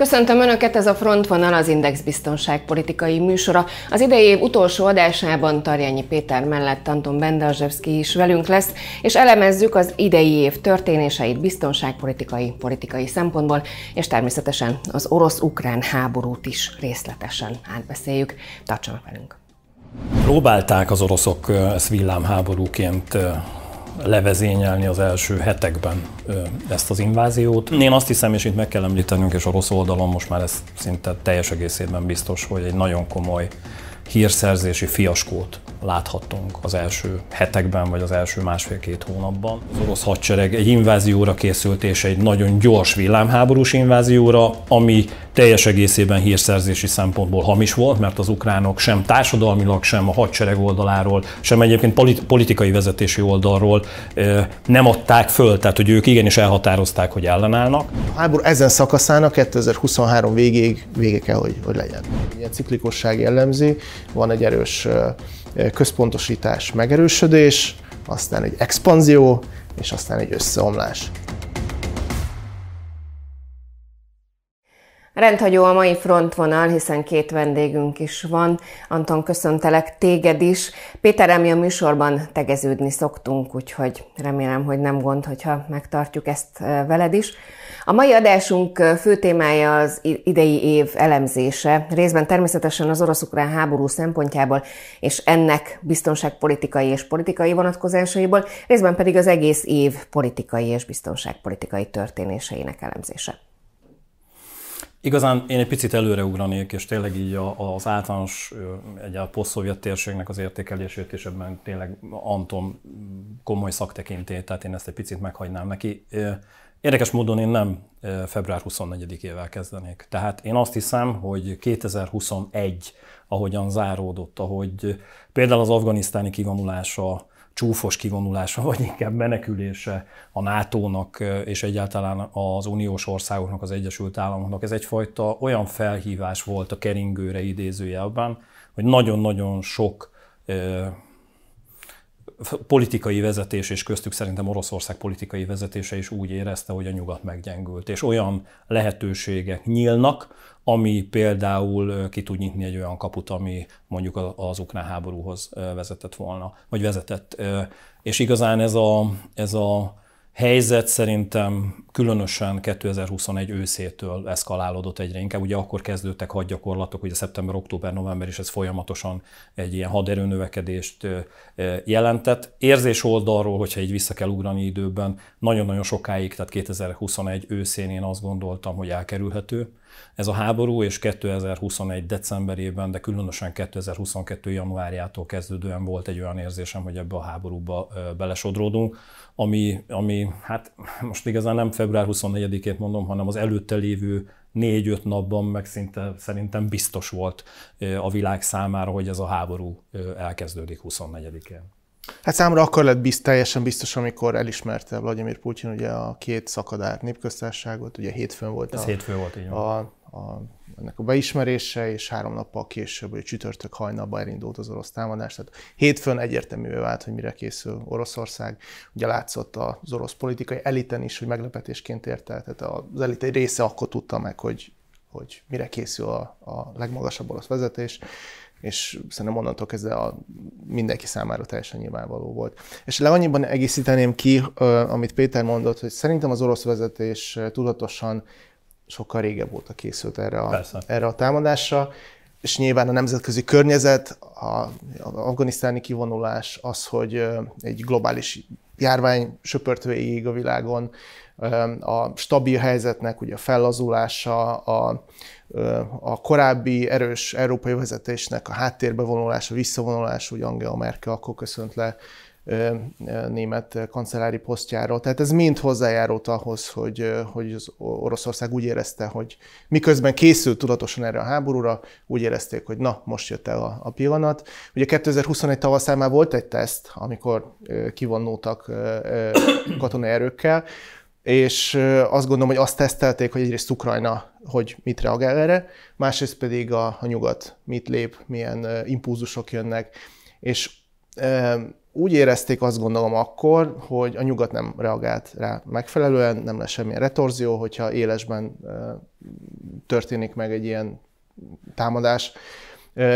Köszöntöm Önöket, ez a Frontvonal az Index biztonságpolitikai műsora. Az idei év utolsó adásában Tarjányi Péter mellett Anton Bendazsevszki is velünk lesz, és elemezzük az idei év történéseit biztonságpolitikai, politikai szempontból, és természetesen az orosz-ukrán háborút is részletesen átbeszéljük. Tartsanak velünk! Próbálták az oroszok ezt villámháborúként levezényelni az első hetekben ezt az inváziót. Én azt hiszem, és itt meg kell említenünk, és a rossz oldalon most már ez szinte teljes egészében biztos, hogy egy nagyon komoly hírszerzési fiaskót láthattunk az első hetekben, vagy az első másfél-két hónapban. Az orosz hadsereg egy invázióra készült, és egy nagyon gyors villámháborús invázióra, ami teljes egészében hírszerzési szempontból hamis volt, mert az ukránok sem társadalmilag, sem a hadsereg oldaláról, sem egyébként politikai vezetési oldalról nem adták föl, tehát hogy ők igenis elhatározták, hogy ellenállnak. A háború ezen szakaszának 2023 végéig vége kell, hogy, hogy legyen. Ilyen ciklikusság jellemzi, van egy erős központosítás, megerősödés, aztán egy expanzió, és aztán egy összeomlás. Rendhagyó a mai frontvonal, hiszen két vendégünk is van. Anton, köszöntelek téged is. Péter, mi a műsorban tegeződni szoktunk, úgyhogy remélem, hogy nem gond, hogyha megtartjuk ezt veled is. A mai adásunk fő témája az idei év elemzése, részben természetesen az orosz-ukrán háború szempontjából, és ennek biztonságpolitikai és politikai vonatkozásaiból, részben pedig az egész év politikai és biztonságpolitikai történéseinek elemzése. Igazán én egy picit előreugranék, és tényleg így az általános egy a poszt térségnek az értékelését, és ebben tényleg Anton komoly szaktekintély, tehát én ezt egy picit meghagynám neki. Érdekes módon én nem február 24-ével kezdenék. Tehát én azt hiszem, hogy 2021, ahogyan záródott, ahogy például az afganisztáni kivonulása, csúfos kivonulása, vagy inkább menekülése a NATO-nak és egyáltalán az uniós országoknak, az Egyesült Államoknak, ez egyfajta olyan felhívás volt a keringőre idézőjelben, hogy nagyon-nagyon sok politikai vezetés, és köztük szerintem Oroszország politikai vezetése is úgy érezte, hogy a nyugat meggyengült, és olyan lehetőségek nyílnak, ami például ki tud nyitni egy olyan kaput, ami mondjuk az ukrán háborúhoz vezetett volna, vagy vezetett. És igazán ez a, ez a helyzet szerintem különösen 2021 őszétől eszkalálódott egyre inkább. Ugye akkor kezdődtek hadgyakorlatok, ugye szeptember, október, november, és ez folyamatosan egy ilyen haderőnövekedést jelentett. Érzés oldalról, hogyha így vissza kell ugrani időben, nagyon-nagyon sokáig, tehát 2021 őszén én azt gondoltam, hogy elkerülhető ez a háború, és 2021 decemberében, de különösen 2022 januárjától kezdődően volt egy olyan érzésem, hogy ebbe a háborúba belesodródunk, ami, ami hát most igazán nem február 24-ét mondom, hanem az előtte lévő négy-öt napban meg szinte szerintem biztos volt a világ számára, hogy ez a háború elkezdődik 24-én. Hát számomra akkor lett bizt, teljesen biztos, amikor elismerte Vladimir Putyin ugye a két szakadárt népköztárságot, ugye hétfőn volt, Ez a, hétfő volt így a, a, ennek a beismerése, és három nappal később, hogy csütörtök hajnalban elindult az orosz támadás. Tehát hétfőn egyértelművé vált, hogy mire készül Oroszország. Ugye látszott az orosz politikai eliten is, hogy meglepetésként érte. Tehát az elit egy része akkor tudta meg, hogy, hogy mire készül a, a legmagasabb orosz vezetés és szerintem onnantól kezdve a mindenki számára teljesen nyilvánvaló volt. És le annyiban egészíteném ki, amit Péter mondott, hogy szerintem az orosz vezetés tudatosan sokkal régebb óta készült erre a, erre a támadásra, és nyilván a nemzetközi környezet, a, a afganisztáni kivonulás, az, hogy egy globális járvány söpört végig a világon, a stabil helyzetnek ugye a fellazulása, a, a korábbi erős európai vezetésnek a háttérbe vonulása, visszavonulása, hogy Angela Merkel akkor köszönt le német kancellári posztjáról. Tehát ez mind hozzájárult ahhoz, hogy, hogy az Oroszország úgy érezte, hogy miközben készült tudatosan erre a háborúra, úgy érezték, hogy na, most jött el a, a pillanat. Ugye 2021 tavaszán már volt egy teszt, amikor kivonultak katonai erőkkel, és azt gondolom, hogy azt tesztelték, hogy egyrészt Ukrajna hogy mit reagál erre, másrészt pedig a, a nyugat mit lép, milyen impulzusok jönnek, és úgy érezték azt gondolom akkor, hogy a nyugat nem reagált rá megfelelően, nem lesz semmilyen retorzió, hogyha élesben történik meg egy ilyen támadás.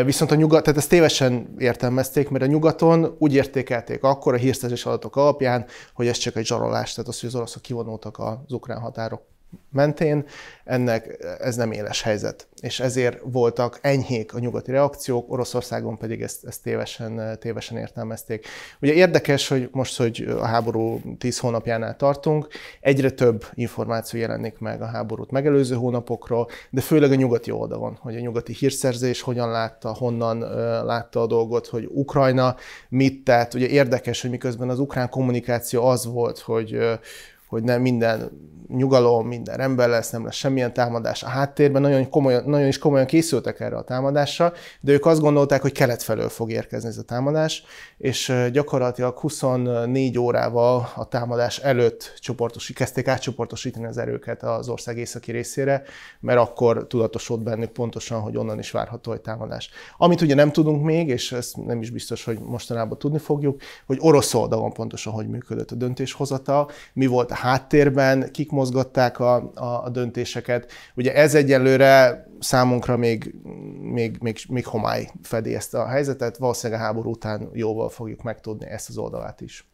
Viszont a nyugat, tehát ezt tévesen értelmezték, mert a nyugaton úgy értékelték akkor a hírszerzés adatok alapján, hogy ez csak egy zsarolás, tehát az, hogy az oroszok kivonultak az ukrán határok mentén, ennek ez nem éles helyzet. És ezért voltak enyhék a nyugati reakciók, Oroszországon pedig ezt, ezt tévesen, tévesen értelmezték. Ugye érdekes, hogy most, hogy a háború 10 hónapjánál tartunk, egyre több információ jelenik meg a háborút megelőző hónapokról, de főleg a nyugati oldalon, hogy a nyugati hírszerzés hogyan látta, honnan látta a dolgot, hogy Ukrajna mit tett. Ugye érdekes, hogy miközben az ukrán kommunikáció az volt, hogy hogy nem minden nyugalom, minden ember lesz, nem lesz semmilyen támadás. A háttérben nagyon, komolyan, nagyon is komolyan készültek erre a támadásra, de ők azt gondolták, hogy kelet felől fog érkezni ez a támadás, és gyakorlatilag 24 órával a támadás előtt csoportosi, kezdték átcsoportosítani az erőket az ország északi részére, mert akkor tudatosult bennük pontosan, hogy onnan is várható egy támadás. Amit ugye nem tudunk még, és ezt nem is biztos, hogy mostanában tudni fogjuk, hogy orosz oldalon pontosan hogy működött a döntéshozata, mi volt a háttérben, kik mozgatták a, a, a döntéseket. Ugye ez egyelőre számunkra még, még, még, még homály fedi ezt a helyzetet, valószínűleg a háború után jóval fogjuk megtudni ezt az oldalát is.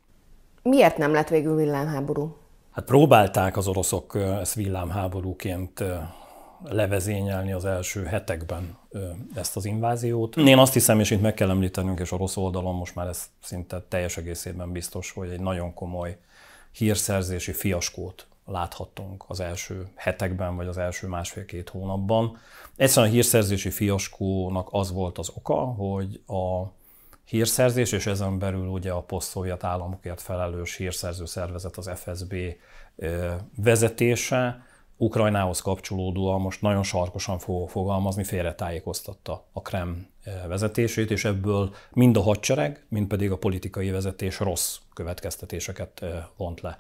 Miért nem lett végül villámháború? Hát próbálták az oroszok ezt villámháborúként levezényelni az első hetekben ezt az inváziót. Én azt hiszem, és itt meg kell említenünk, és orosz oldalon most már ez szinte teljes egészében biztos, hogy egy nagyon komoly hírszerzési fiaskót láthattunk az első hetekben, vagy az első másfél-két hónapban. Egyszerűen a hírszerzési fiaskónak az volt az oka, hogy a hírszerzés, és ezen belül ugye a poszt államokért felelős hírszerző szervezet, az FSB vezetése, Ukrajnához kapcsolódóan most nagyon sarkosan fog fogalmazni, félretájékoztatta a Krem vezetését, és ebből mind a hadsereg, mind pedig a politikai vezetés rossz következtetéseket vont le.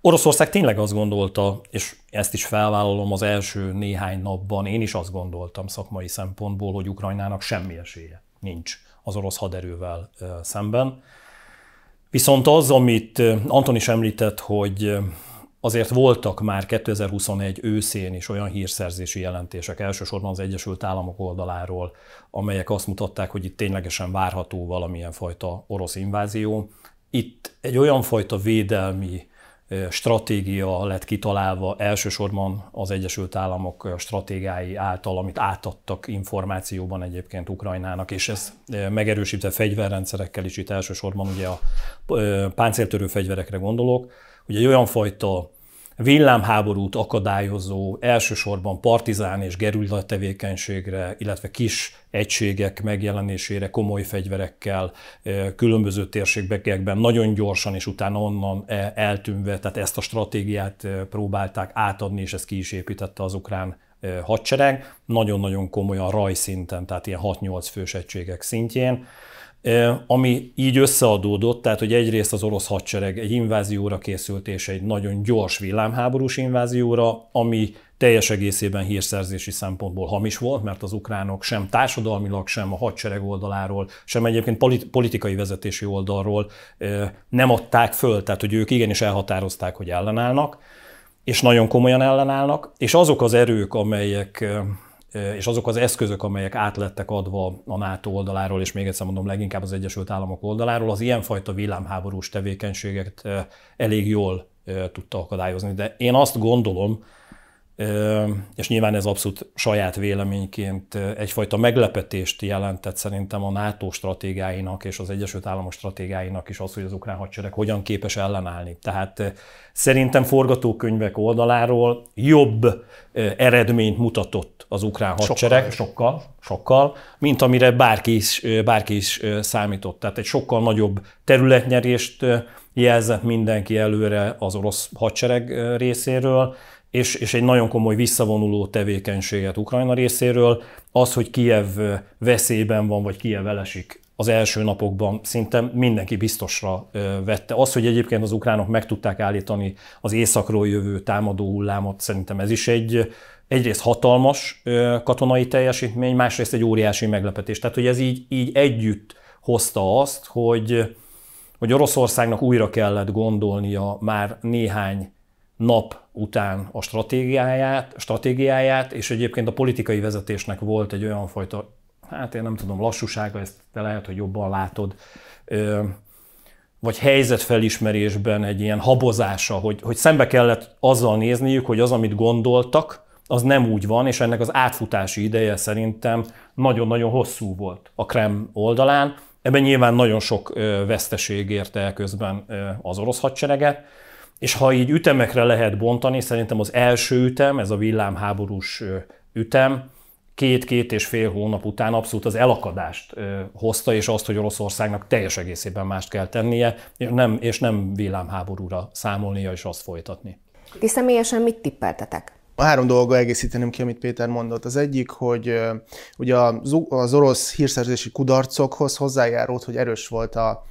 Oroszország tényleg azt gondolta, és ezt is felvállalom az első néhány napban, én is azt gondoltam szakmai szempontból, hogy Ukrajnának semmi esélye nincs az orosz haderővel szemben. Viszont az, amit Anton is említett, hogy azért voltak már 2021 őszén is olyan hírszerzési jelentések, elsősorban az Egyesült Államok oldaláról, amelyek azt mutatták, hogy itt ténylegesen várható valamilyen fajta orosz invázió. Itt egy olyan fajta védelmi stratégia lett kitalálva elsősorban az Egyesült Államok stratégiái által, amit átadtak információban egyébként Ukrajnának, és ez megerősített fegyverrendszerekkel is itt elsősorban ugye a páncéltörő fegyverekre gondolok, hogy egy olyan fajta villámháborút akadályozó, elsősorban partizán és gerilla tevékenységre, illetve kis egységek megjelenésére komoly fegyverekkel, különböző térségekben nagyon gyorsan és utána onnan eltűnve, tehát ezt a stratégiát próbálták átadni, és ezt ki is építette az ukrán hadsereg, nagyon-nagyon komolyan rajszinten, tehát ilyen 6-8 fős egységek szintjén ami így összeadódott, tehát hogy egyrészt az orosz hadsereg egy invázióra készült, és egy nagyon gyors villámháborús invázióra, ami teljes egészében hírszerzési szempontból hamis volt, mert az ukránok sem társadalmilag, sem a hadsereg oldaláról, sem egyébként politikai vezetési oldalról nem adták föl, tehát hogy ők igenis elhatározták, hogy ellenállnak, és nagyon komolyan ellenállnak, és azok az erők, amelyek és azok az eszközök, amelyek átlettek adva a NATO oldaláról, és még egyszer mondom, leginkább az Egyesült Államok oldaláról, az ilyenfajta villámháborús tevékenységet elég jól tudta akadályozni. De én azt gondolom, és nyilván ez abszolút saját véleményként egyfajta meglepetést jelentett szerintem a NATO stratégiáinak és az Egyesült Államok stratégiáinak is az, hogy az ukrán hadsereg hogyan képes ellenállni. Tehát szerintem forgatókönyvek oldaláról jobb eredményt mutatott az ukrán hadsereg, sokkal, sokkal, sokkal mint amire bárki is, bárki is számított. Tehát egy sokkal nagyobb területnyerést jelzett mindenki előre az orosz hadsereg részéről, és, és egy nagyon komoly visszavonuló tevékenységet Ukrajna részéről. Az, hogy Kiev veszélyben van, vagy Kiev elesik az első napokban szinte mindenki biztosra vette. Az, hogy egyébként az ukránok meg tudták állítani az északról jövő támadó hullámot, szerintem ez is egy egyrészt hatalmas katonai teljesítmény, másrészt egy óriási meglepetés. Tehát, hogy ez így, így együtt hozta azt, hogy hogy Oroszországnak újra kellett gondolnia már néhány nap után a stratégiáját, stratégiáját, és egyébként a politikai vezetésnek volt egy olyan fajta, hát én nem tudom, lassúsága, ezt te lehet, hogy jobban látod, vagy helyzetfelismerésben egy ilyen habozása, hogy, hogy szembe kellett azzal nézniük, hogy az, amit gondoltak, az nem úgy van, és ennek az átfutási ideje szerintem nagyon-nagyon hosszú volt a Krem oldalán. Ebben nyilván nagyon sok veszteség érte közben az orosz hadsereget, és ha így ütemekre lehet bontani, szerintem az első ütem, ez a villámháborús ütem, két-két és fél hónap után abszolút az elakadást hozta, és azt, hogy Oroszországnak teljes egészében mást kell tennie, és nem, és nem villámháborúra számolnia és azt folytatni. Ti személyesen mit tippeltetek? A három dolga egészíteném ki, amit Péter mondott. Az egyik, hogy ugye az orosz hírszerzési kudarcokhoz hozzájárult, hogy erős volt a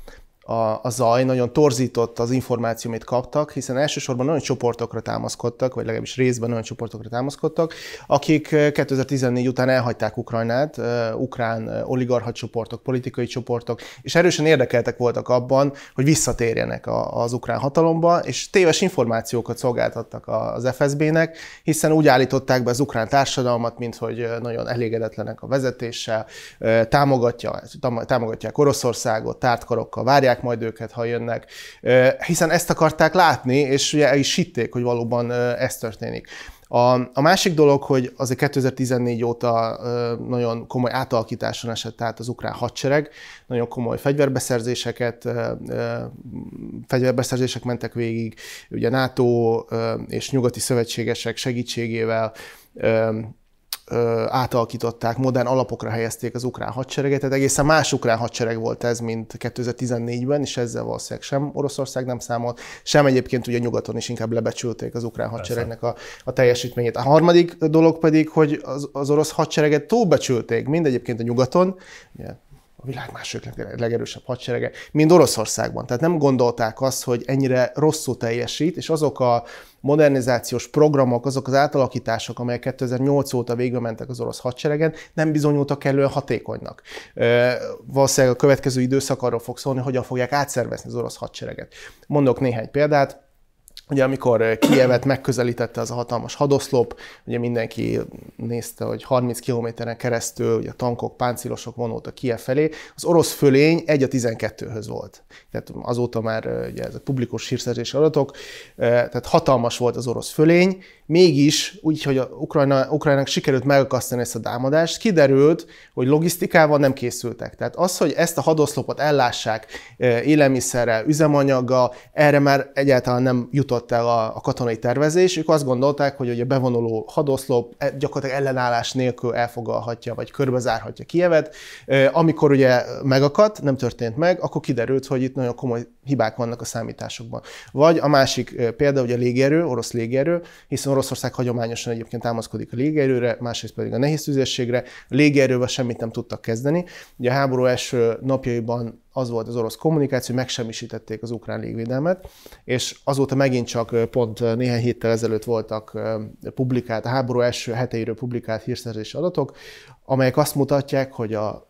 a, a zaj, nagyon torzított az információ, amit kaptak, hiszen elsősorban olyan csoportokra támaszkodtak, vagy legalábbis részben olyan csoportokra támaszkodtak, akik 2014 után elhagyták Ukrajnát, ukrán oligarcha csoportok, politikai csoportok, és erősen érdekeltek voltak abban, hogy visszatérjenek az ukrán hatalomba, és téves információkat szolgáltattak az FSB-nek, hiszen úgy állították be az ukrán társadalmat, mint hogy nagyon elégedetlenek a vezetéssel, támogatja, támogatják Oroszországot, tártkarokkal várják várják majd őket, ha jönnek, hiszen ezt akarták látni, és ugye el is hitték, hogy valóban ez történik. A, a másik dolog, hogy azért 2014 óta nagyon komoly átalakításon esett át az ukrán hadsereg, nagyon komoly fegyverbeszerzéseket, fegyverbeszerzések mentek végig, ugye NATO és nyugati szövetségesek segítségével átalakították, modern alapokra helyezték az ukrán hadsereget, tehát egészen más ukrán hadsereg volt ez, mint 2014-ben, és ezzel valószínűleg sem Oroszország nem számolt, sem egyébként ugye nyugaton is inkább lebecsülték az ukrán hadseregnek a, a teljesítményét. A harmadik dolog pedig, hogy az, az orosz hadsereget túlbecsülték, mind egyébként a nyugaton, ugye, a világ második legerősebb hadserege, mint Oroszországban. Tehát nem gondolták azt, hogy ennyire rosszul teljesít, és azok a modernizációs programok, azok az átalakítások, amelyek 2008 óta végbe mentek az orosz hadseregen, nem bizonyultak kellően hatékonynak. Valószínűleg a következő időszak arról fog szólni, hogyan fogják átszervezni az orosz hadsereget. Mondok néhány példát. Ugye amikor eh, Kievet megközelítette az a hatalmas hadoszlop, ugye mindenki nézte, hogy 30 kilométeren keresztül ugye tankok, páncélosok vonultak Kiev felé, az orosz fölény 1 a 12-höz volt. Tehát azóta már eh, ugye ez a publikus hírszerzési adatok, eh, tehát hatalmas volt az orosz fölény, mégis úgy, hogy a Ukrajna, Ukrajnának sikerült megakasztani ezt a támadást, kiderült, hogy logisztikával nem készültek. Tehát az, hogy ezt a hadoszlopot ellássák élelmiszerrel, üzemanyaggal, erre már egyáltalán nem jutott el a, a katonai tervezés. Ők azt gondolták, hogy a bevonuló hadoszlop e, gyakorlatilag ellenállás nélkül elfogalhatja, vagy körbezárhatja Kievet. Amikor ugye megakadt, nem történt meg, akkor kiderült, hogy itt nagyon komoly hibák vannak a számításokban. Vagy a másik példa, ugye a légierő, orosz légierő, hiszen Oroszország hagyományosan egyébként támaszkodik a légierőre, másrészt pedig a nehéz tüzérségre. A légierővel semmit nem tudtak kezdeni. Ugye a háború első napjaiban az volt az orosz kommunikáció, hogy megsemmisítették az ukrán légvédelmet, és azóta megint csak pont néhány héttel ezelőtt voltak publikált, a háború első heteiről publikált hírszerzési adatok, amelyek azt mutatják, hogy a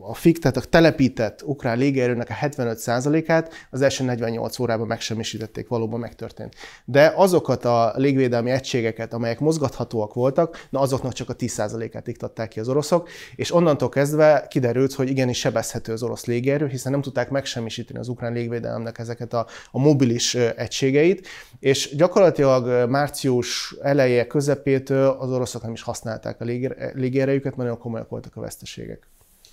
a FIK, tehát a telepített ukrán légierőnek a 75%-át az első 48 órában megsemmisítették, valóban megtörtént. De azokat a légvédelmi egységeket, amelyek mozgathatóak voltak, na azoknak csak a 10%-át iktatták ki az oroszok, és onnantól kezdve kiderült, hogy igenis sebezhető az orosz légierő, hiszen nem tudták megsemmisíteni az ukrán légvédelemnek ezeket a, a mobilis egységeit, és gyakorlatilag március eleje, közepétől az oroszok nem is használták a légierejüket, mert nagyon komolyak voltak a veszteségek.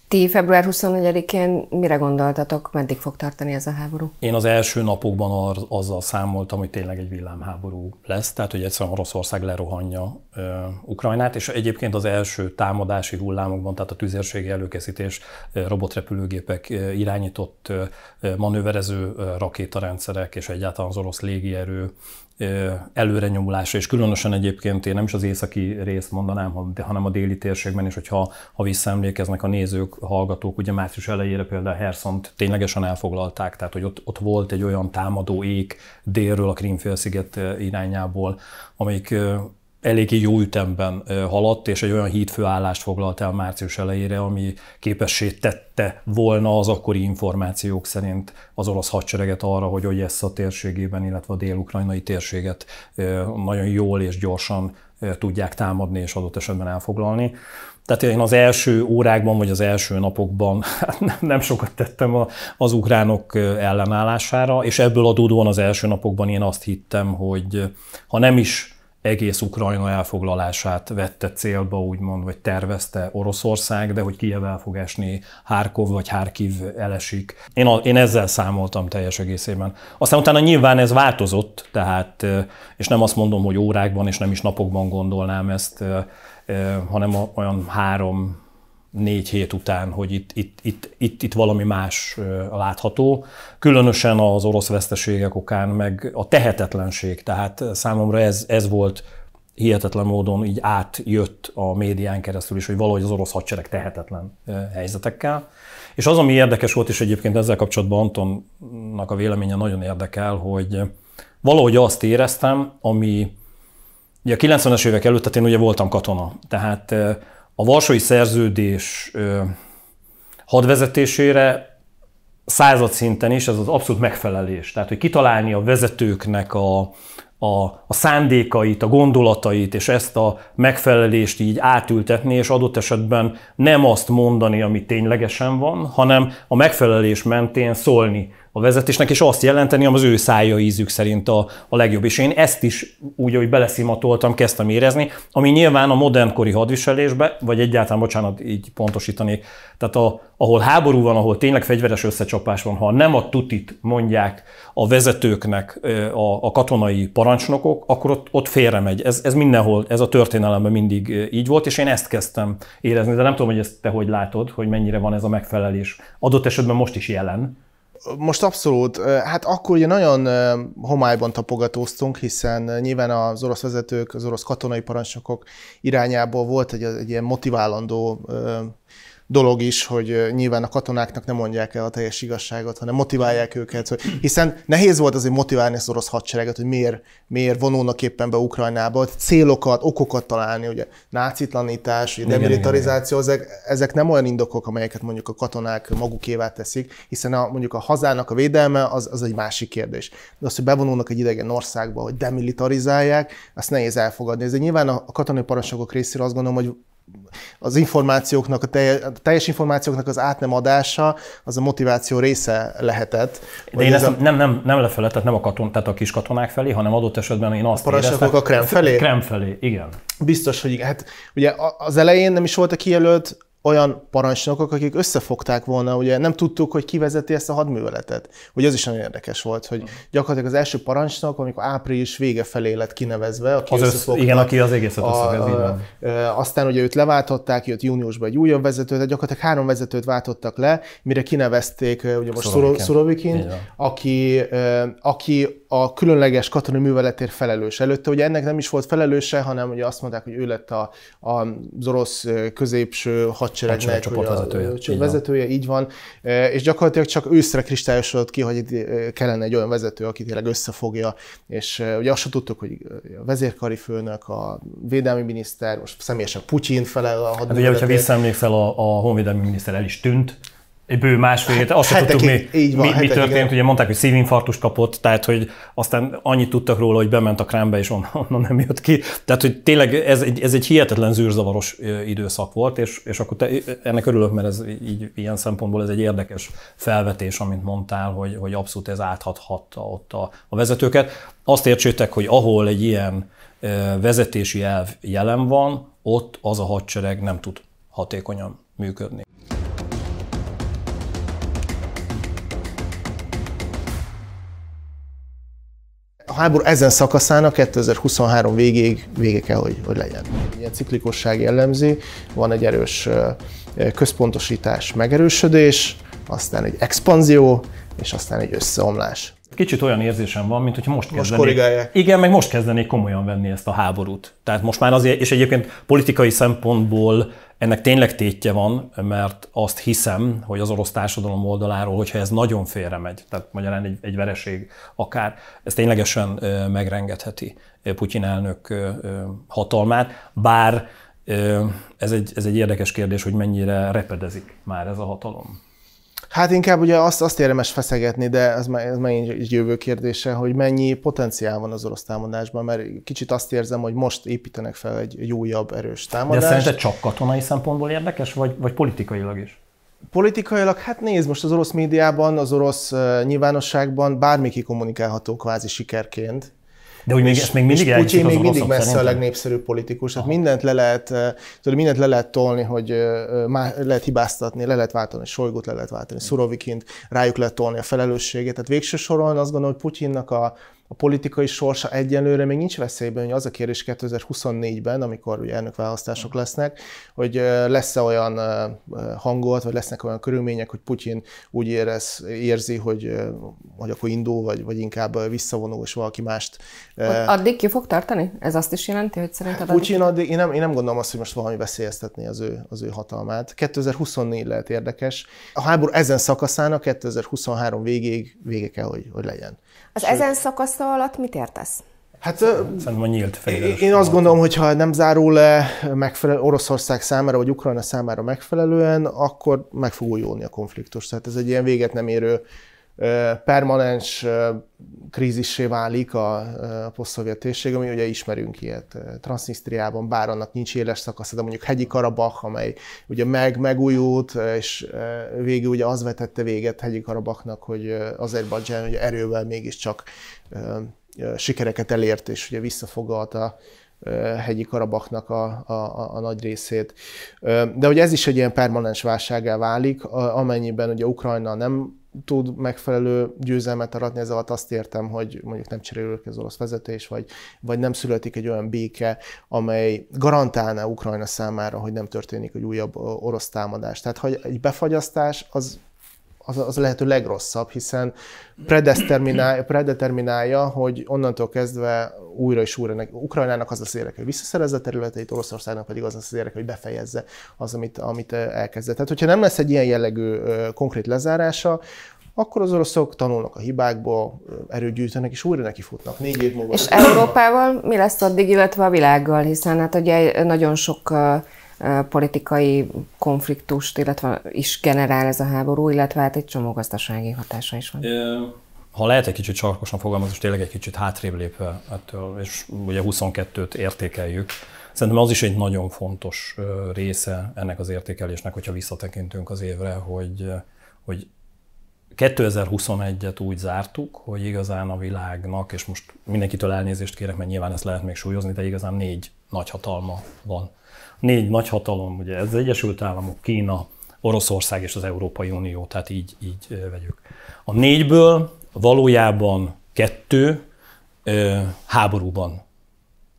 Ti február 24-én mire gondoltatok, meddig fog tartani ez a háború? Én az első napokban az, azzal számoltam, hogy tényleg egy villámháború lesz, tehát hogy egyszerűen Oroszország lerohanja uh, Ukrajnát, és egyébként az első támadási hullámokban, tehát a tüzérségi előkészítés, robotrepülőgépek irányított manőverező rakétarendszerek, és egyáltalán az orosz légierő előrenyomulása, és különösen egyébként én nem is az északi részt mondanám, hanem a déli térségben is, hogyha ha visszaemlékeznek a nézők, hallgatók, ugye március elejére például Herszont ténylegesen elfoglalták, tehát hogy ott, ott volt egy olyan támadó ék délről a Krímfélsziget irányából, amelyik eléggé jó ütemben haladt, és egy olyan hídfőállást foglalt el március elejére, ami képessé tette volna az akkori információk szerint az orosz hadsereget arra, hogy Odessa térségében, illetve a dél-ukrajnai térséget nagyon jól és gyorsan tudják támadni és adott esetben elfoglalni. Tehát én az első órákban, vagy az első napokban hát nem sokat tettem az ukránok ellenállására, és ebből adódóan az első napokban én azt hittem, hogy ha nem is egész Ukrajna elfoglalását vette célba, úgymond, vagy tervezte Oroszország, de hogy Kiev el fog esni, Harkov vagy Harkiv elesik. Én, a, én ezzel számoltam teljes egészében. Aztán utána nyilván ez változott, tehát, és nem azt mondom, hogy órákban és nem is napokban gondolnám ezt, hanem olyan három, négy hét után, hogy itt, itt, itt, itt, itt valami más látható. Különösen az orosz veszteségek okán, meg a tehetetlenség. Tehát számomra ez, ez volt hihetetlen módon így átjött a médián keresztül is, hogy valahogy az orosz hadsereg tehetetlen helyzetekkel. És az, ami érdekes volt, és egyébként ezzel kapcsolatban Antonnak a véleménye nagyon érdekel, hogy valahogy azt éreztem, ami ugye a 90-es évek előtt, tehát én ugye voltam katona, tehát a Varsói Szerződés hadvezetésére század szinten is ez az abszolút megfelelés. Tehát, hogy kitalálni a vezetőknek a, a, a szándékait, a gondolatait, és ezt a megfelelést így átültetni, és adott esetben nem azt mondani, ami ténylegesen van, hanem a megfelelés mentén szólni a vezetésnek, és azt jelenteni, ami az ő szája ízük szerint a, a legjobb. És én ezt is úgy, hogy beleszimatoltam, kezdtem érezni, ami nyilván a modernkori hadviselésbe, vagy egyáltalán, bocsánat, így pontosítani, tehát a, ahol háború van, ahol tényleg fegyveres összecsapás van, ha nem a tutit mondják a vezetőknek a, a katonai parancsnokok, akkor ott, ott félre megy. Ez, ez mindenhol, ez a történelemben mindig így volt, és én ezt kezdtem érezni, de nem tudom, hogy ezt te hogy látod, hogy mennyire van ez a megfelelés. Adott esetben most is jelen, most abszolút. Hát akkor ugye nagyon homályban tapogatóztunk, hiszen nyilván az orosz vezetők, az orosz katonai parancsnokok irányából volt egy, egy ilyen motiválandó dolog is, hogy nyilván a katonáknak nem mondják el a teljes igazságot, hanem motiválják őket. Hogy, hiszen nehéz volt azért motiválni az orosz hadsereget, hogy miért, miért vonulnak éppen be Ukrajnába, célokat, okokat találni, ugye nácitlanítás, ugye demilitarizáció, ezek, ezek nem olyan indokok, amelyeket mondjuk a katonák magukévá teszik, hiszen a, mondjuk a hazának a védelme az, az egy másik kérdés. De az, hogy bevonulnak egy idegen országba, hogy demilitarizálják, azt nehéz elfogadni. Ez nyilván a katonai parancsnokok részéről azt gondolom, hogy az információknak, a teljes, a információknak az át nem adása, az a motiváció része lehetett. De én ezt a... nem, nem, nem lefele, tehát nem a, katon, tehát a kis katonák felé, hanem adott esetben én azt éreztem. a krem felé? Krem felé, igen. Biztos, hogy igen. Hát ugye az elején nem is volt a kijelölt olyan parancsnokok, akik összefogták volna, ugye nem tudtuk, hogy kivezeti ezt a hadműveletet. Ugye az is nagyon érdekes volt, hogy gyakorlatilag az első parancsnok, amikor április vége felé lett kinevezve, aki az össz, Igen, aki az egészet összefogta. Aztán ugye őt leváltották, jött júniusban egy újabb vezetőt, tehát gyakorlatilag három vezetőt váltottak le, mire kinevezték ugye most Szurovikin, aki, aki a különleges katonai műveletért felelős. Előtte ugye ennek nem is volt felelőse, hanem ugye azt mondták, hogy ő lett a, a, az orosz középső hadseregnek a vezetője. Így vezetője, így van. És gyakorlatilag csak őszre kristályosodott ki, hogy kellene egy olyan vezető, aki tényleg összefogja, és ugye azt sem tudtuk, hogy a vezérkari főnök, a védelmi miniszter, most személyesen Putyin felel a hadműveletért. Hát ugye, hogyha visszaemlékszel, a, a honvédelmi miniszter el is tűnt, egy bő másfél hét, azt sem tudtuk, mi, így van, mi, mi történt. Igen. Ugye mondták, hogy szívinfarktust kapott, tehát hogy aztán annyit tudtak róla, hogy bement a krámbe, és onnan, onnan nem jött ki. Tehát, hogy tényleg ez egy, ez egy hihetetlen zűrzavaros időszak volt, és, és akkor te, ennek örülök, mert ez így, ilyen szempontból ez egy érdekes felvetés, amit mondtál, hogy, hogy abszolút ez áthathatta ott a, a vezetőket. Azt értsétek, hogy ahol egy ilyen vezetési elv jelen van, ott az a hadsereg nem tud hatékonyan működni. A háború ezen szakaszának 2023 végéig vége kell, hogy, hogy legyen. Ilyen ciklikusság jellemzi, van egy erős központosítás, megerősödés, aztán egy expanzió, és aztán egy összeomlás. Kicsit olyan érzésem van, mint hogyha most kezdenék. Most korrigálják. Igen, meg most kezdenék komolyan venni ezt a háborút. Tehát most már azért, és egyébként politikai szempontból ennek tényleg tétje van, mert azt hiszem, hogy az orosz társadalom oldaláról, hogyha ez nagyon félre megy, tehát magyarán egy, egy vereség akár, ez ténylegesen megrengetheti Putyin elnök hatalmát, bár ez egy, ez egy érdekes kérdés, hogy mennyire repedezik már ez a hatalom. Hát inkább ugye azt, azt érdemes feszegetni, de ez, ez megint egy jövő kérdése, hogy mennyi potenciál van az orosz támadásban, mert kicsit azt érzem, hogy most építenek fel egy, egy újabb erős támadást. De szerinted csak katonai szempontból érdekes, vagy, vagy politikailag is? Politikailag, hát nézd, most az orosz médiában, az orosz nyilvánosságban bármi kikommunikálható kvázi sikerként, de úgy még, ezt még mindig Putyin még mindig messze szerintem. a legnépszerűbb politikus. Hát mindent le lehet, tudod, mindent le lehet tolni, hogy lehet hibáztatni, le lehet váltani Sojgut, le lehet váltani Szurovikint, rájuk lehet tolni a felelősséget. Tehát végső soron azt gondolom, hogy Putyinnak a, a politikai sorsa egyenlőre még nincs veszélyben, hogy az a kérdés 2024-ben, amikor ugye elnökválasztások lesznek, hogy lesz-e olyan hangolt, vagy lesznek olyan körülmények, hogy Putyin úgy érez, érzi, hogy, hogy akkor indul, vagy, vagy inkább visszavonul, és valaki mást. Addig ki fog tartani? Ez azt is jelenti, hogy szerinted Putyin addig, én nem, én nem gondolom azt, hogy most valami veszélyeztetni az ő, az ő hatalmát. 2024 lehet érdekes. A háború ezen szakaszának 2023 végéig vége kell, hogy, hogy legyen. Az Sőt. ezen szakasza alatt mit értesz? Hát Szerintem a nyílt Én, én azt gondolom, hogy ha nem zárul le megfelelő Oroszország számára, vagy Ukrajna számára megfelelően, akkor meg fog újulni a konfliktus. Tehát ez egy ilyen véget nem érő permanens krízissé válik a posztszovjet térség, ami ugye ismerünk ilyet Transnistriában, bár annak nincs éles szakasza, de mondjuk hegyi Karabach, amely ugye meg, megújult, és végül ugye az vetette véget hegyi Karabachnak, hogy Azerbajdzsán ugye erővel mégiscsak sikereket elért, és ugye visszafogalta hegyi Karabachnak a, a, a nagy részét. De hogy ez is egy ilyen permanens válságá válik, amennyiben ugye Ukrajna nem tud megfelelő győzelmet aratni, ez alatt azt értem, hogy mondjuk nem cserélődik az orosz vezetés, vagy, vagy nem születik egy olyan béke, amely garantálná Ukrajna számára, hogy nem történik egy újabb orosz támadás. Tehát, hogy egy befagyasztás az az, az a lehető legrosszabb, hiszen predeterminálja, predeterminálja, hogy onnantól kezdve újra és újra, Ukrajnának az az érdeke, hogy visszaszerezze területeit, Oroszországnak pedig az az érdeke, hogy befejezze az, amit, amit elkezdett. Tehát, hogyha nem lesz egy ilyen jellegű konkrét lezárása, akkor az oroszok tanulnak a hibákból, erőt gyűjtenek, és újra nekifutnak négy év múlva. És Európával mi lesz addig, illetve a világgal, hiszen hát ugye nagyon sok politikai konfliktust, illetve is generál ez a háború, illetve hát egy csomó gazdasági hatása is van. Ha lehet egy kicsit sarkosan fogalmazni, és tényleg egy kicsit hátrébb lépve ettől, és ugye 22-t értékeljük, Szerintem az is egy nagyon fontos része ennek az értékelésnek, hogyha visszatekintünk az évre, hogy, hogy 2021-et úgy zártuk, hogy igazán a világnak, és most mindenkitől elnézést kérek, mert nyilván ezt lehet még súlyozni, de igazán négy nagy hatalma van négy nagyhatalom, ugye ez az Egyesült Államok, Kína, Oroszország és az Európai Unió, tehát így, így vegyük. A négyből valójában kettő ö, háborúban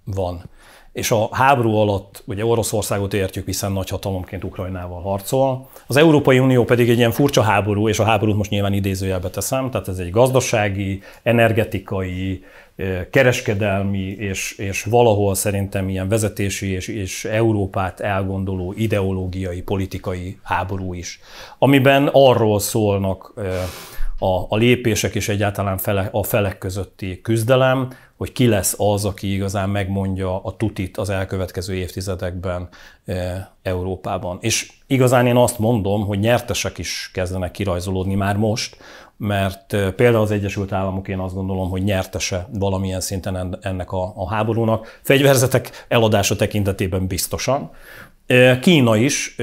van. És a háború alatt ugye Oroszországot értjük, hiszen nagyhatalomként Ukrajnával harcol. Az Európai Unió pedig egy ilyen furcsa háború, és a háborút most nyilván idézőjelbe teszem, tehát ez egy gazdasági, energetikai, kereskedelmi és, és valahol szerintem ilyen vezetési és, és Európát elgondoló ideológiai, politikai háború is, amiben arról szólnak a, a lépések és egyáltalán fele, a felek közötti küzdelem, hogy ki lesz az, aki igazán megmondja a tutit az elkövetkező évtizedekben e, Európában. És igazán én azt mondom, hogy nyertesek is kezdenek kirajzolódni már most, mert például az Egyesült Államok én azt gondolom, hogy nyertese valamilyen szinten ennek a, a háborúnak. Fegyverzetek eladása tekintetében biztosan. Kína is,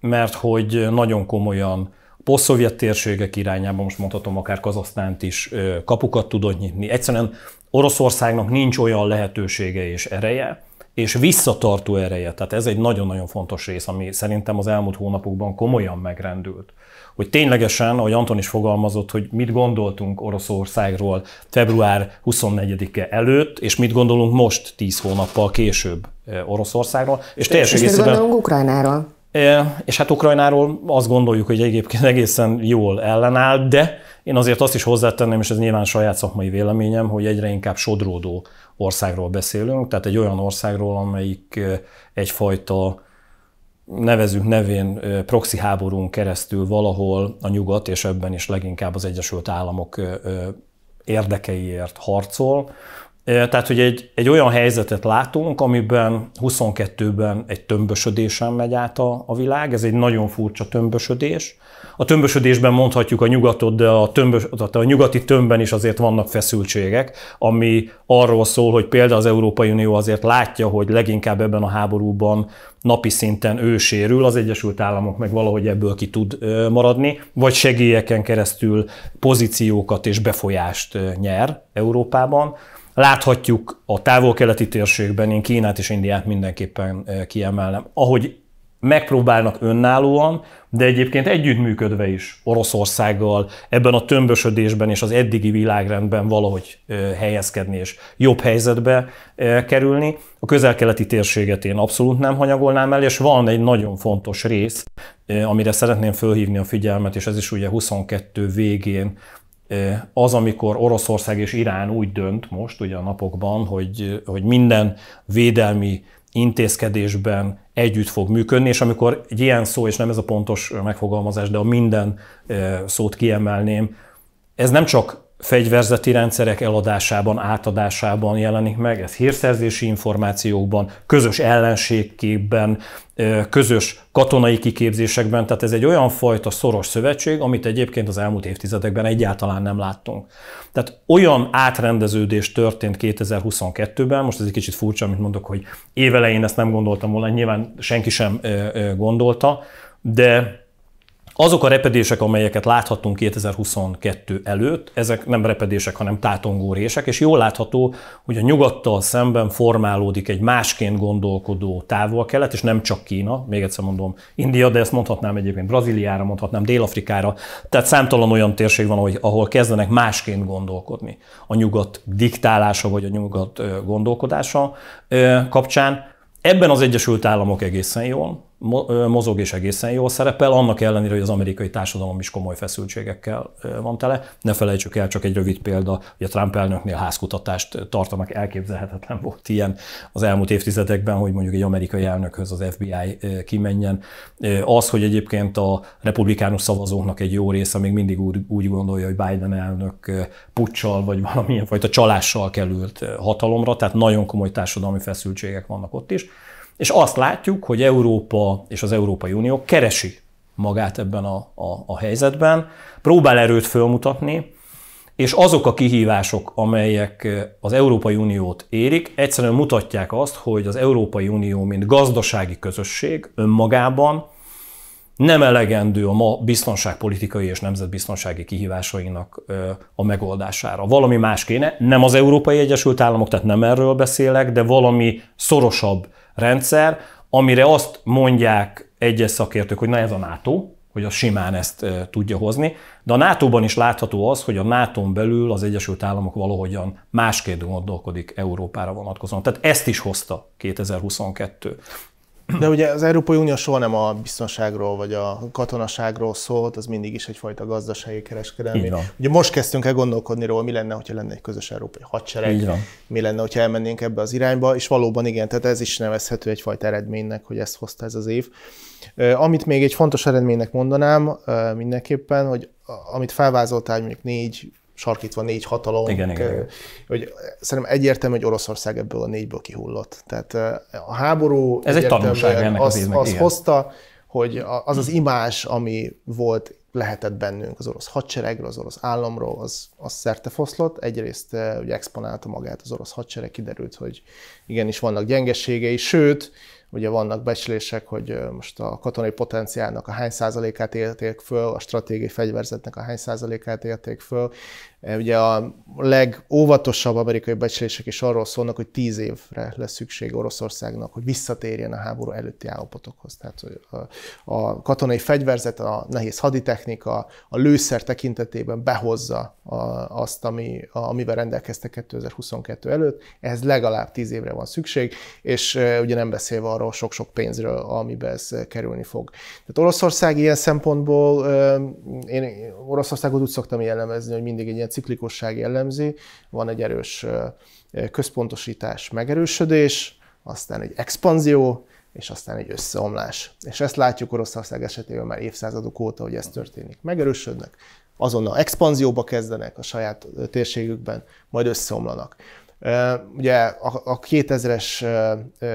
mert hogy nagyon komolyan posztszovjet térségek irányában, most mondhatom akár Kazasztánt is, kapukat tudod nyitni. Egyszerűen Oroszországnak nincs olyan lehetősége és ereje, és visszatartó ereje. Tehát ez egy nagyon-nagyon fontos rész, ami szerintem az elmúlt hónapokban komolyan megrendült hogy ténylegesen, ahogy Anton is fogalmazott, hogy mit gondoltunk Oroszországról február 24-e előtt, és mit gondolunk most 10 hónappal később eh, Oroszországról. És, és mit gondolunk Ukrajnáról? És hát Ukrajnáról azt gondoljuk, hogy egyébként egészen jól ellenáll, de én azért azt is hozzátenném, és ez nyilván saját szakmai véleményem, hogy egyre inkább sodródó országról beszélünk, tehát egy olyan országról, amelyik egyfajta nevezünk nevén proxy háborún keresztül valahol a nyugat, és ebben is leginkább az Egyesült Államok érdekeiért harcol. Tehát, hogy egy, egy olyan helyzetet látunk, amiben 22-ben egy tömbösödésen megy át a, a világ, ez egy nagyon furcsa tömbösödés. A tömbösödésben mondhatjuk a nyugatot, de a, tömbös, a nyugati tömbben is azért vannak feszültségek, ami arról szól, hogy például az Európai Unió azért látja, hogy leginkább ebben a háborúban napi szinten ő sérül, az Egyesült Államok meg valahogy ebből ki tud maradni, vagy segélyeken keresztül pozíciókat és befolyást nyer Európában. Láthatjuk a távol-keleti térségben, én Kínát és Indiát mindenképpen kiemelnem, ahogy megpróbálnak önállóan, de egyébként együttműködve is Oroszországgal ebben a tömbösödésben és az eddigi világrendben valahogy helyezkedni és jobb helyzetbe kerülni. A közel-keleti térséget én abszolút nem hanyagolnám el, és van egy nagyon fontos rész, amire szeretném fölhívni a figyelmet, és ez is ugye 22 végén az, amikor Oroszország és Irán úgy dönt most, ugye a napokban, hogy, hogy minden védelmi intézkedésben együtt fog működni, és amikor egy ilyen szó, és nem ez a pontos megfogalmazás, de a minden szót kiemelném, ez nem csak fegyverzeti rendszerek eladásában, átadásában jelenik meg, ez hírszerzési információkban, közös ellenségképben, közös katonai kiképzésekben, tehát ez egy olyan fajta szoros szövetség, amit egyébként az elmúlt évtizedekben egyáltalán nem láttunk. Tehát olyan átrendeződés történt 2022-ben, most ez egy kicsit furcsa, amit mondok, hogy évelején ezt nem gondoltam volna, nyilván senki sem gondolta, de azok a repedések, amelyeket láthattunk 2022 előtt, ezek nem repedések, hanem tátongó rések, és jól látható, hogy a nyugattal szemben formálódik egy másként gondolkodó távol-kelet, és nem csak Kína, még egyszer mondom, India, de ezt mondhatnám egyébként Brazíliára, mondhatnám Dél-Afrikára, tehát számtalan olyan térség van, ahol kezdenek másként gondolkodni a nyugat diktálása vagy a nyugat gondolkodása kapcsán. Ebben az Egyesült Államok egészen jól, mozog és egészen jól szerepel, annak ellenére, hogy az amerikai társadalom is komoly feszültségekkel van tele. Ne felejtsük el, csak egy rövid példa, hogy a Trump elnöknél házkutatást tartanak, elképzelhetetlen volt ilyen az elmúlt évtizedekben, hogy mondjuk egy amerikai elnökhöz az FBI kimenjen. Az, hogy egyébként a republikánus szavazóknak egy jó része még mindig úgy, gondolja, hogy Biden elnök puccsal vagy valamilyen fajta csalással került hatalomra, tehát nagyon komoly társadalmi feszültségek vannak ott is. És azt látjuk, hogy Európa és az Európai Unió keresi magát ebben a, a, a helyzetben, próbál erőt fölmutatni, és azok a kihívások, amelyek az Európai Uniót érik, egyszerűen mutatják azt, hogy az Európai Unió, mint gazdasági közösség önmagában nem elegendő a ma biztonságpolitikai és nemzetbiztonsági kihívásainak a megoldására. Valami más kéne, nem az Európai Egyesült Államok, tehát nem erről beszélek, de valami szorosabb rendszer, amire azt mondják egyes szakértők, hogy na ez a NATO, hogy az simán ezt tudja hozni, de a NATO-ban is látható az, hogy a NATO-n belül az Egyesült Államok valahogyan másként gondolkodik Európára vonatkozóan. Tehát ezt is hozta 2022. De ugye az Európai Unió soha nem a biztonságról vagy a katonaságról szólt, az mindig is egyfajta gazdasági kereskedelmi. Ugye most kezdtünk el gondolkodni róla, mi lenne, hogyha lenne egy közös európai hadsereg, mi lenne, hogyha elmennénk ebbe az irányba, és valóban igen, tehát ez is nevezhető egyfajta eredménynek, hogy ezt hozta ez az év. Amit még egy fontos eredménynek mondanám mindenképpen, hogy amit felvázoltál, mondjuk négy sarkítva négy hatalom. Igen, igen, igen. Hogy szerintem egyértelmű, hogy Oroszország ebből a négyből kihullott. Tehát a háború Ez egy tanulság ennek az, az, az hozta, hogy az az imás, ami volt, lehetett bennünk az orosz hadseregről, az orosz államról, az, az szerte foszlott. Egyrészt ugye exponálta magát az orosz hadsereg, kiderült, hogy igenis vannak gyengeségei, sőt, Ugye vannak becslések, hogy most a katonai potenciálnak a hány százalékát élték föl, a stratégiai fegyverzetnek a hány százalékát élték föl, Ugye a legóvatosabb amerikai becslések is arról szólnak, hogy tíz évre lesz szükség Oroszországnak, hogy visszatérjen a háború előtti állapotokhoz. Tehát hogy a, katonai fegyverzet, a nehéz haditechnika, a lőszer tekintetében behozza azt, ami, amivel rendelkeztek 2022 előtt. Ehhez legalább tíz évre van szükség, és ugye nem beszélve arról sok-sok pénzről, amiben ez kerülni fog. Tehát Oroszország ilyen szempontból, én Oroszországot úgy szoktam jellemezni, hogy mindig egy ilyen ciklikusság jellemzi, van egy erős központosítás, megerősödés, aztán egy expanzió, és aztán egy összeomlás. És ezt látjuk Oroszország esetében már évszázadok óta, hogy ez történik. Megerősödnek, azonnal expanzióba kezdenek a saját térségükben, majd összeomlanak. Ugye a 2000-es,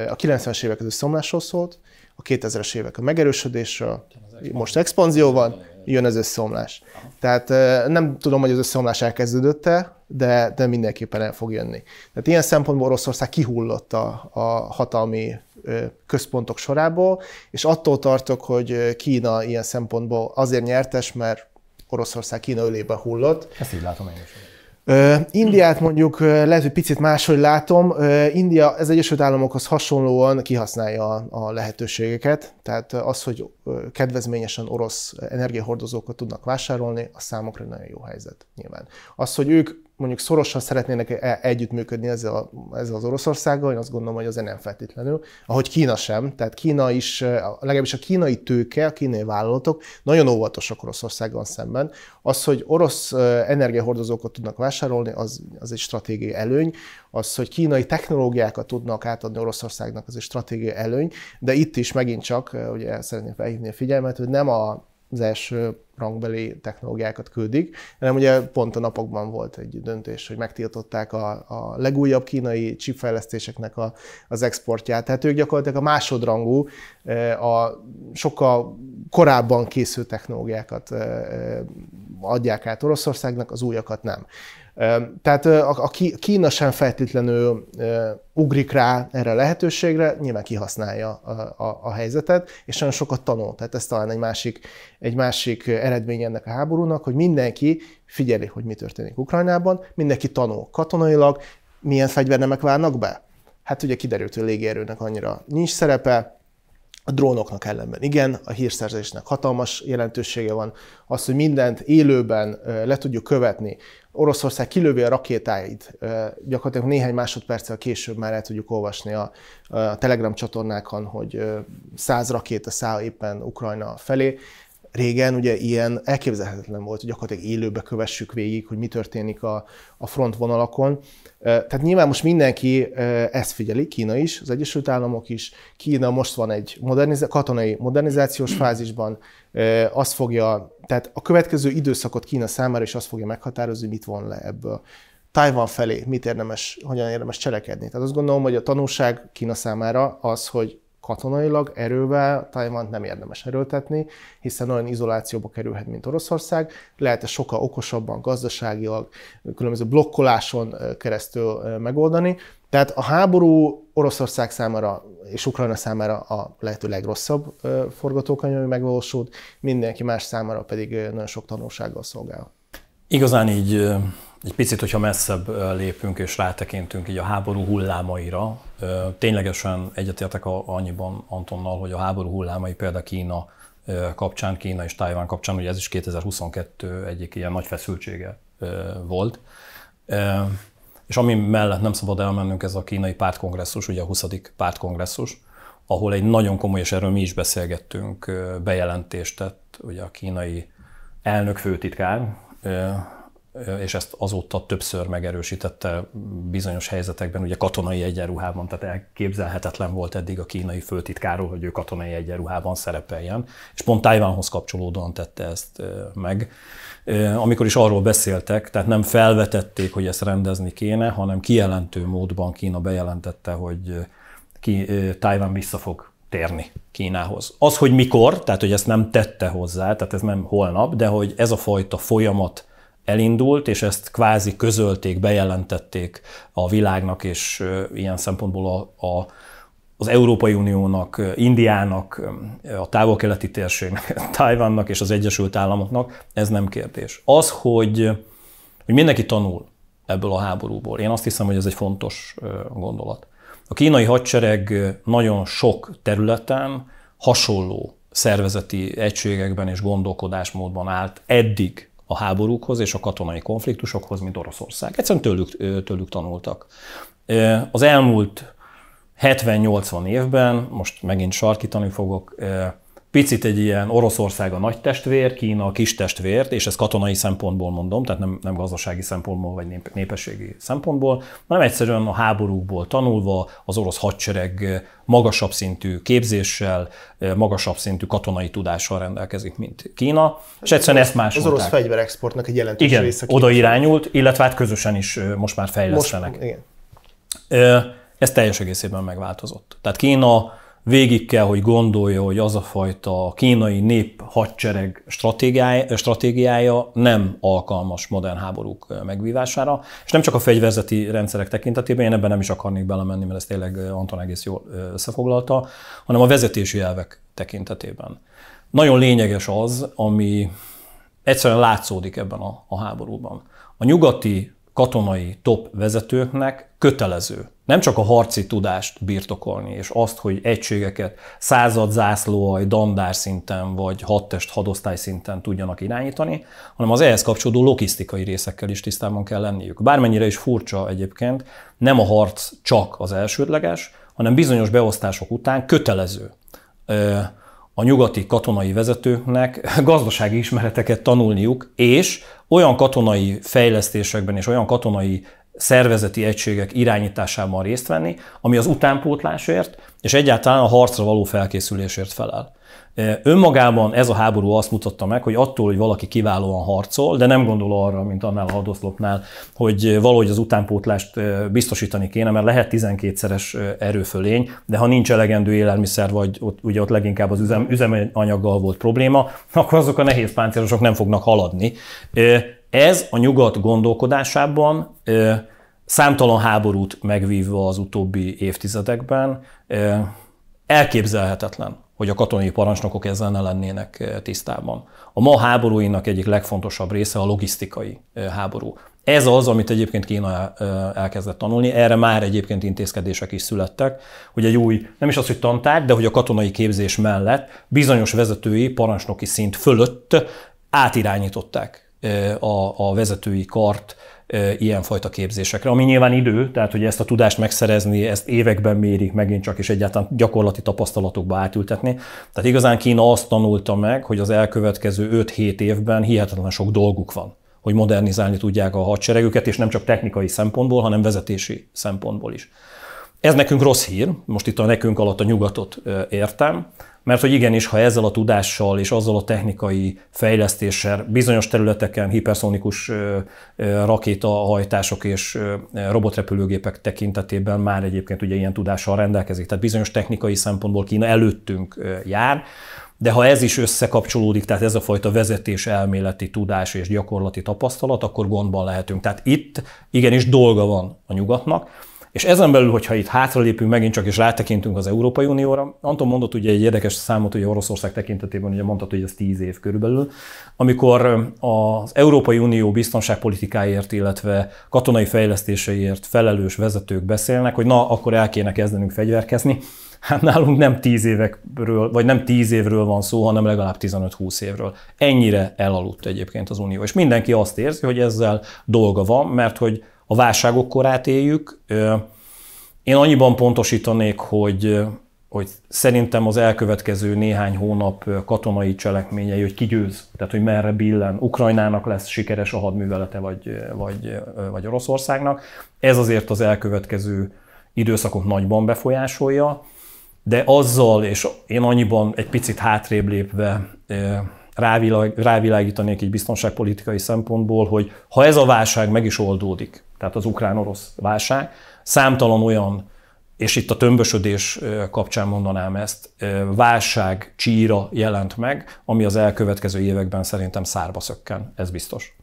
a 90-es évek az összeomlásról szólt, a 2000-es évek a megerősödésről, most expanzió van, jön az összeomlás. Tehát nem tudom, hogy az összeomlás elkezdődött-e, de, de mindenképpen el fog jönni. Tehát ilyen szempontból Oroszország kihullott a, a hatalmi központok sorából, és attól tartok, hogy Kína ilyen szempontból azért nyertes, mert Oroszország Kína ölébe hullott. Ezt így látom én is. Indiát mondjuk lehet, hogy picit máshogy látom. India az Egyesült Államokhoz hasonlóan kihasználja a lehetőségeket, tehát az, hogy kedvezményesen orosz energiahordozókat tudnak vásárolni, a számokra nagyon jó helyzet nyilván. Az, hogy ők mondjuk szorosan szeretnének e- együttműködni ezzel, a, ezzel az Oroszországgal, én azt gondolom, hogy az nem feltétlenül. Ahogy Kína sem, tehát Kína is, legalábbis a kínai tőke, a kínai vállalatok nagyon óvatosak Oroszországgal szemben. Az, hogy orosz energiahordozókat tudnak vásárolni, az, az egy stratégiai előny. Az, hogy kínai technológiákat tudnak átadni Oroszországnak, az egy stratégiai előny. De itt is megint csak, ugye szeretném felhívni a figyelmet, hogy nem a az első rangbeli technológiákat küldik, hanem ugye pont a napokban volt egy döntés, hogy megtiltották a, a legújabb kínai chipfejlesztéseknek a, az exportját. Tehát ők gyakorlatilag a másodrangú, a sokkal korábban készült technológiákat adják át Oroszországnak, az újakat nem. Tehát a Kína sem feltétlenül ugrik rá erre a lehetőségre, nyilván kihasználja a, a, a helyzetet, és nagyon sokat tanul. Tehát ez talán egy másik, egy másik eredmény ennek a háborúnak, hogy mindenki figyeli, hogy mi történik Ukrajnában, mindenki tanul katonailag, milyen fegyvernemek válnak be. Hát ugye kiderült, hogy a légierőnek annyira nincs szerepe, a drónoknak ellenben igen, a hírszerzésnek hatalmas jelentősége van. Az, hogy mindent élőben le tudjuk követni, Oroszország kilövi a rakétáit, gyakorlatilag néhány másodperccel később már el tudjuk olvasni a, a Telegram csatornákon, hogy száz rakéta száll éppen Ukrajna felé. Régen ugye ilyen elképzelhetetlen volt, hogy gyakorlatilag élőbe kövessük végig, hogy mi történik a, a frontvonalakon. Tehát nyilván most mindenki ezt figyeli, Kína is, az Egyesült Államok is. Kína most van egy moderniz- katonai modernizációs fázisban, azt fogja, tehát a következő időszakot Kína számára is azt fogja meghatározni, mit von le ebből. Taiwan felé mit érdemes, hogyan érdemes cselekedni. Tehát azt gondolom, hogy a tanulság Kína számára az, hogy katonailag erővel Taiwan nem érdemes erőltetni, hiszen olyan izolációba kerülhet, mint Oroszország. Lehet ezt sokkal okosabban, gazdaságilag, különböző blokkoláson keresztül megoldani. Tehát a háború Oroszország számára és Ukrajna számára a lehető legrosszabb forgatókönyv, ami megvalósult, mindenki más számára pedig nagyon sok tanulsággal szolgál. Igazán így egy picit, hogyha messzebb lépünk és rátekintünk így a háború hullámaira, ténylegesen egyetértek annyiban Antonnal, hogy a háború hullámai például Kína kapcsán, Kína és Tájván kapcsán, ugye ez is 2022 egyik ilyen nagy feszültsége volt. És ami mellett nem szabad elmennünk, ez a kínai pártkongresszus, ugye a 20. pártkongresszus, ahol egy nagyon komoly, és erről mi is beszélgettünk, bejelentést tett ugye a kínai elnök főtitkár, és ezt azóta többször megerősítette bizonyos helyzetekben, ugye katonai egyenruhában, tehát elképzelhetetlen volt eddig a kínai főtitkáról, hogy ő katonai egyenruhában szerepeljen, és pont Tajvánhoz kapcsolódóan tette ezt meg. Amikor is arról beszéltek, tehát nem felvetették, hogy ezt rendezni kéne, hanem kijelentő módban Kína bejelentette, hogy ki, Tajván vissza fog térni Kínához. Az, hogy mikor, tehát hogy ezt nem tette hozzá, tehát ez nem holnap, de hogy ez a fajta folyamat elindult, és ezt kvázi közölték, bejelentették a világnak, és ilyen szempontból a, a, az Európai Uniónak, Indiának, a távol-keleti térségnek, Tajvannak és az Egyesült Államoknak, ez nem kérdés. Az, hogy, hogy mindenki tanul ebből a háborúból, én azt hiszem, hogy ez egy fontos gondolat. A kínai hadsereg nagyon sok területen hasonló szervezeti egységekben és gondolkodásmódban állt eddig a háborúkhoz és a katonai konfliktusokhoz, mint Oroszország. Egyszerűen tőlük, tőlük tanultak. Az elmúlt 70-80 évben, most megint sarkítani fogok, picit egy ilyen Oroszország a nagy testvér, Kína a kis testvér, és ez katonai szempontból mondom, tehát nem, nem gazdasági szempontból vagy nép, népességi szempontból, hanem egyszerűen a háborúkból tanulva az orosz hadsereg magasabb szintű képzéssel, magasabb szintű katonai tudással rendelkezik, mint Kína, és egyszerűen ezt másolták. Az orosz fegyverexportnak egy jelentős igen, része. oda irányult, illetve hát közösen is most már fejlesztenek. Most, igen. Ez teljes egészében megváltozott. Tehát Kína végig kell, hogy gondolja, hogy az a fajta kínai nép hadsereg stratégiája, stratégiája nem alkalmas modern háborúk megvívására, és nem csak a fegyverzeti rendszerek tekintetében, én ebben nem is akarnék belemenni, mert ezt tényleg Anton egész jól összefoglalta, hanem a vezetési elvek tekintetében. Nagyon lényeges az, ami egyszerűen látszódik ebben a, a háborúban. A nyugati katonai top vezetőknek kötelező nem csak a harci tudást birtokolni, és azt, hogy egységeket század zászlóaj, dandár szinten, vagy hadtest hadosztály szinten tudjanak irányítani, hanem az ehhez kapcsolódó logisztikai részekkel is tisztában kell lenniük. Bármennyire is furcsa egyébként, nem a harc csak az elsődleges, hanem bizonyos beosztások után kötelező a nyugati katonai vezetőknek gazdasági ismereteket tanulniuk, és olyan katonai fejlesztésekben és olyan katonai szervezeti egységek irányításában részt venni, ami az utánpótlásért és egyáltalán a harcra való felkészülésért felel. Önmagában ez a háború azt mutatta meg, hogy attól, hogy valaki kiválóan harcol, de nem gondol arra, mint annál a hadoszlopnál, hogy valahogy az utánpótlást biztosítani kéne, mert lehet 12-szeres erőfölény, de ha nincs elegendő élelmiszer, vagy ott, ugye ott leginkább az üzem, üzemanyaggal volt probléma, akkor azok a nehéz páncélosok nem fognak haladni. Ez a nyugat gondolkodásában számtalan háborút megvívva az utóbbi évtizedekben elképzelhetetlen, hogy a katonai parancsnokok ezzel ne lennének tisztában. A ma háborúinak egyik legfontosabb része a logisztikai háború. Ez az, amit egyébként Kína elkezdett tanulni, erre már egyébként intézkedések is születtek, hogy egy új, nem is az, hogy tantárgy, de hogy a katonai képzés mellett bizonyos vezetői, parancsnoki szint fölött átirányították a, a vezetői kart ilyenfajta képzésekre, ami nyilván idő, tehát hogy ezt a tudást megszerezni, ezt években mérik megint csak, és egyáltalán gyakorlati tapasztalatokba átültetni. Tehát igazán Kína azt tanulta meg, hogy az elkövetkező 5-7 évben hihetetlen sok dolguk van hogy modernizálni tudják a hadseregüket, és nem csak technikai szempontból, hanem vezetési szempontból is. Ez nekünk rossz hír, most itt a nekünk alatt a nyugatot értem, mert hogy igenis, ha ezzel a tudással és azzal a technikai fejlesztéssel bizonyos területeken hiperszonikus rakétahajtások és robotrepülőgépek tekintetében már egyébként ugye ilyen tudással rendelkezik. Tehát bizonyos technikai szempontból Kína előttünk jár, de ha ez is összekapcsolódik, tehát ez a fajta vezetés elméleti tudás és gyakorlati tapasztalat, akkor gondban lehetünk. Tehát itt igenis dolga van a nyugatnak, és ezen belül, hogyha itt hátralépünk megint csak, és rátekintünk az Európai Unióra, Anton mondott ugye egy érdekes számot, hogy Oroszország tekintetében ugye mondta, hogy ez 10 év körülbelül, amikor az Európai Unió biztonságpolitikáért, illetve katonai fejlesztéseiért felelős vezetők beszélnek, hogy na, akkor el kéne kezdenünk fegyverkezni, Hát nálunk nem 10 évekről, vagy nem 10 évről van szó, hanem legalább 15-20 évről. Ennyire elaludt egyébként az Unió. És mindenki azt érzi, hogy ezzel dolga van, mert hogy a válságok korát éljük. Én annyiban pontosítanék, hogy, hogy szerintem az elkövetkező néhány hónap katonai cselekményei, hogy kigyőz, tehát hogy merre billen, Ukrajnának lesz sikeres a hadművelete, vagy, vagy, vagy Oroszországnak. Ez azért az elkövetkező időszakok nagyban befolyásolja, de azzal, és én annyiban egy picit hátrébb lépve rávilág, rávilágítanék egy biztonságpolitikai szempontból, hogy ha ez a válság meg is oldódik, tehát az ukrán-orosz válság, számtalan olyan, és itt a tömbösödés kapcsán mondanám ezt, válság csíra jelent meg, ami az elkövetkező években szerintem szárba szökken, ez biztos.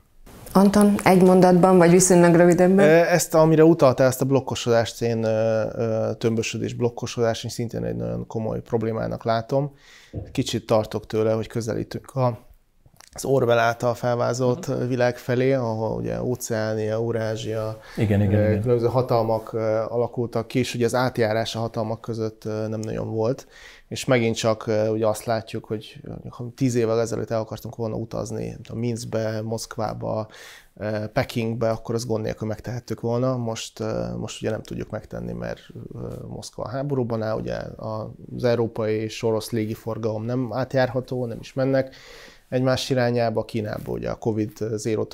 Anton, egy mondatban, vagy viszonylag rövidebben? Ezt, amire utaltál, ezt a blokkosodást, én tömbösödés, blokkosodás, én szintén egy nagyon komoly problémának látom. Kicsit tartok tőle, hogy közelítünk a az Orwell által felvázolt világ felé, ahol ugye Óceánia, Eurázsia, igen, igen, igen. különböző hatalmak alakultak ki, és ugye az átjárás a hatalmak között nem nagyon volt. És megint csak ugye azt látjuk, hogy ha tíz évvel ezelőtt el akartunk volna utazni a Minskbe, Moszkvába, Pekingbe, akkor az gond nélkül megtehettük volna. Most, most ugye nem tudjuk megtenni, mert Moszkva a háborúban áll, ugye az európai és orosz légiforgalom nem átjárható, nem is mennek, egymás irányába, Kínába ugye a Covid zero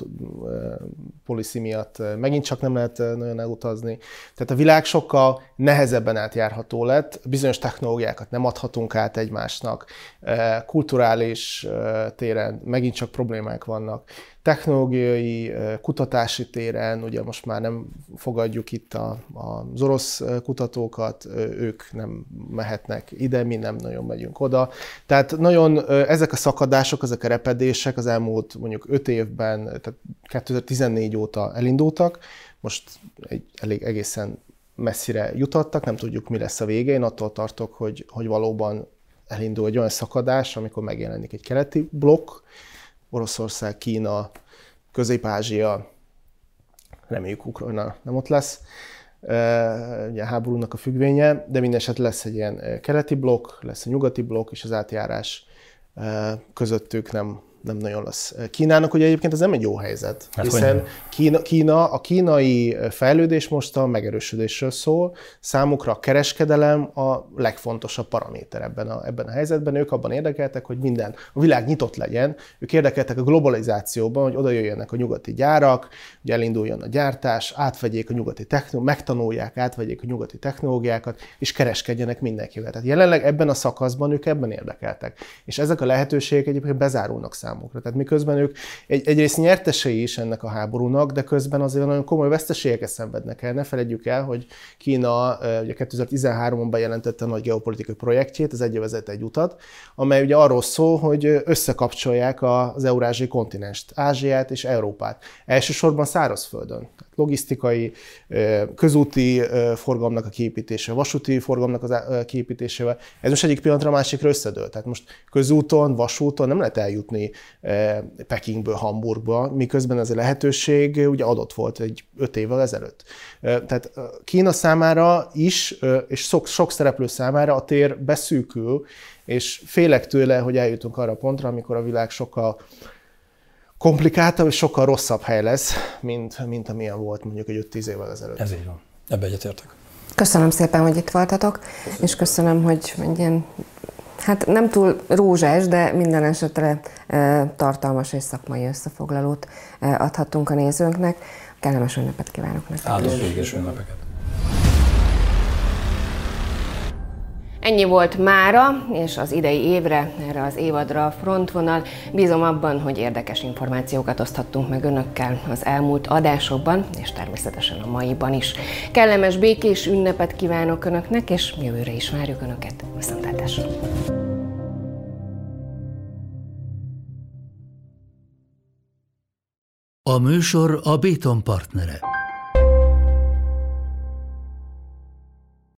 policy miatt megint csak nem lehet nagyon elutazni. Tehát a világ sokkal nehezebben átjárható lett, bizonyos technológiákat nem adhatunk át egymásnak, kulturális téren megint csak problémák vannak technológiai, kutatási téren, ugye most már nem fogadjuk itt a, az orosz kutatókat, ők nem mehetnek ide, mi nem nagyon megyünk oda. Tehát nagyon ezek a szakadások, ezek a repedések az elmúlt mondjuk öt évben, tehát 2014 óta elindultak, most egy elég egészen messzire jutottak, nem tudjuk, mi lesz a vége. Én attól tartok, hogy, hogy valóban elindul egy olyan szakadás, amikor megjelenik egy keleti blokk, Oroszország, Kína, Közép-Ázsia, reméljük Ukrajna nem ott lesz, ugye a háborúnak a függvénye, de minden eset lesz egy ilyen keleti blokk, lesz egy nyugati blokk, és az átjárás közöttük nem, nem nagyon lesz. Kínának ugye egyébként ez nem egy jó helyzet, hát hiszen Kína, Kína, a kínai fejlődés most a megerősödésről szól, számukra a kereskedelem a legfontosabb paraméter ebben a, ebben a helyzetben. Ők abban érdekeltek, hogy minden, a világ nyitott legyen, ők érdekeltek a globalizációban, hogy oda jöjjenek a nyugati gyárak, hogy elinduljon a gyártás, átvegyék a nyugati technológiát, megtanulják, átvegyék a nyugati technológiákat, és kereskedjenek mindenkivel. Tehát jelenleg ebben a szakaszban ők ebben érdekeltek. És ezek a lehetőségek egyébként bezárulnak számukra számukra. Tehát miközben ők egy, egyrészt nyertesei is ennek a háborúnak, de közben azért nagyon komoly veszteségeket szenvednek el. Ne felejtjük el, hogy Kína ugye 2013-ban bejelentette a nagy geopolitikai projektjét, az egy egy utat, amely ugye arról szól, hogy összekapcsolják az eurázsiai kontinenst, Ázsiát és Európát. Elsősorban szárazföldön logisztikai, közúti forgalomnak a kiépítése, vasúti forgalomnak a kiépítésével. Ez most egyik pillanatra a másikra összedől. Tehát most közúton, vasúton nem lehet eljutni Pekingből Hamburgba, miközben ez a lehetőség ugye adott volt egy öt évvel ezelőtt. Tehát Kína számára is, és sok, sok szereplő számára a tér beszűkül, és félek tőle, hogy eljutunk arra a pontra, amikor a világ sokkal komplikáltabb és sokkal rosszabb hely lesz, mint, mint amilyen volt mondjuk egy 5-10 évvel ezelőtt. Ez így van. Ebbe egyetértek. Köszönöm szépen, hogy itt voltatok, köszönöm. és köszönöm, hogy egy ilyen, hát nem túl rózsás, de minden esetre tartalmas és szakmai összefoglalót adhattunk a nézőnknek. Kellemes ünnepet kívánok nektek. Áldott ünnepeket. Ennyi volt mára, és az idei évre, erre az évadra a frontvonal. Bízom abban, hogy érdekes információkat oszthattunk meg önökkel az elmúlt adásokban, és természetesen a maiban is. Kellemes békés ünnepet kívánok önöknek, és jövőre is várjuk önöket. Viszontlátásra! A műsor a Béton partnere.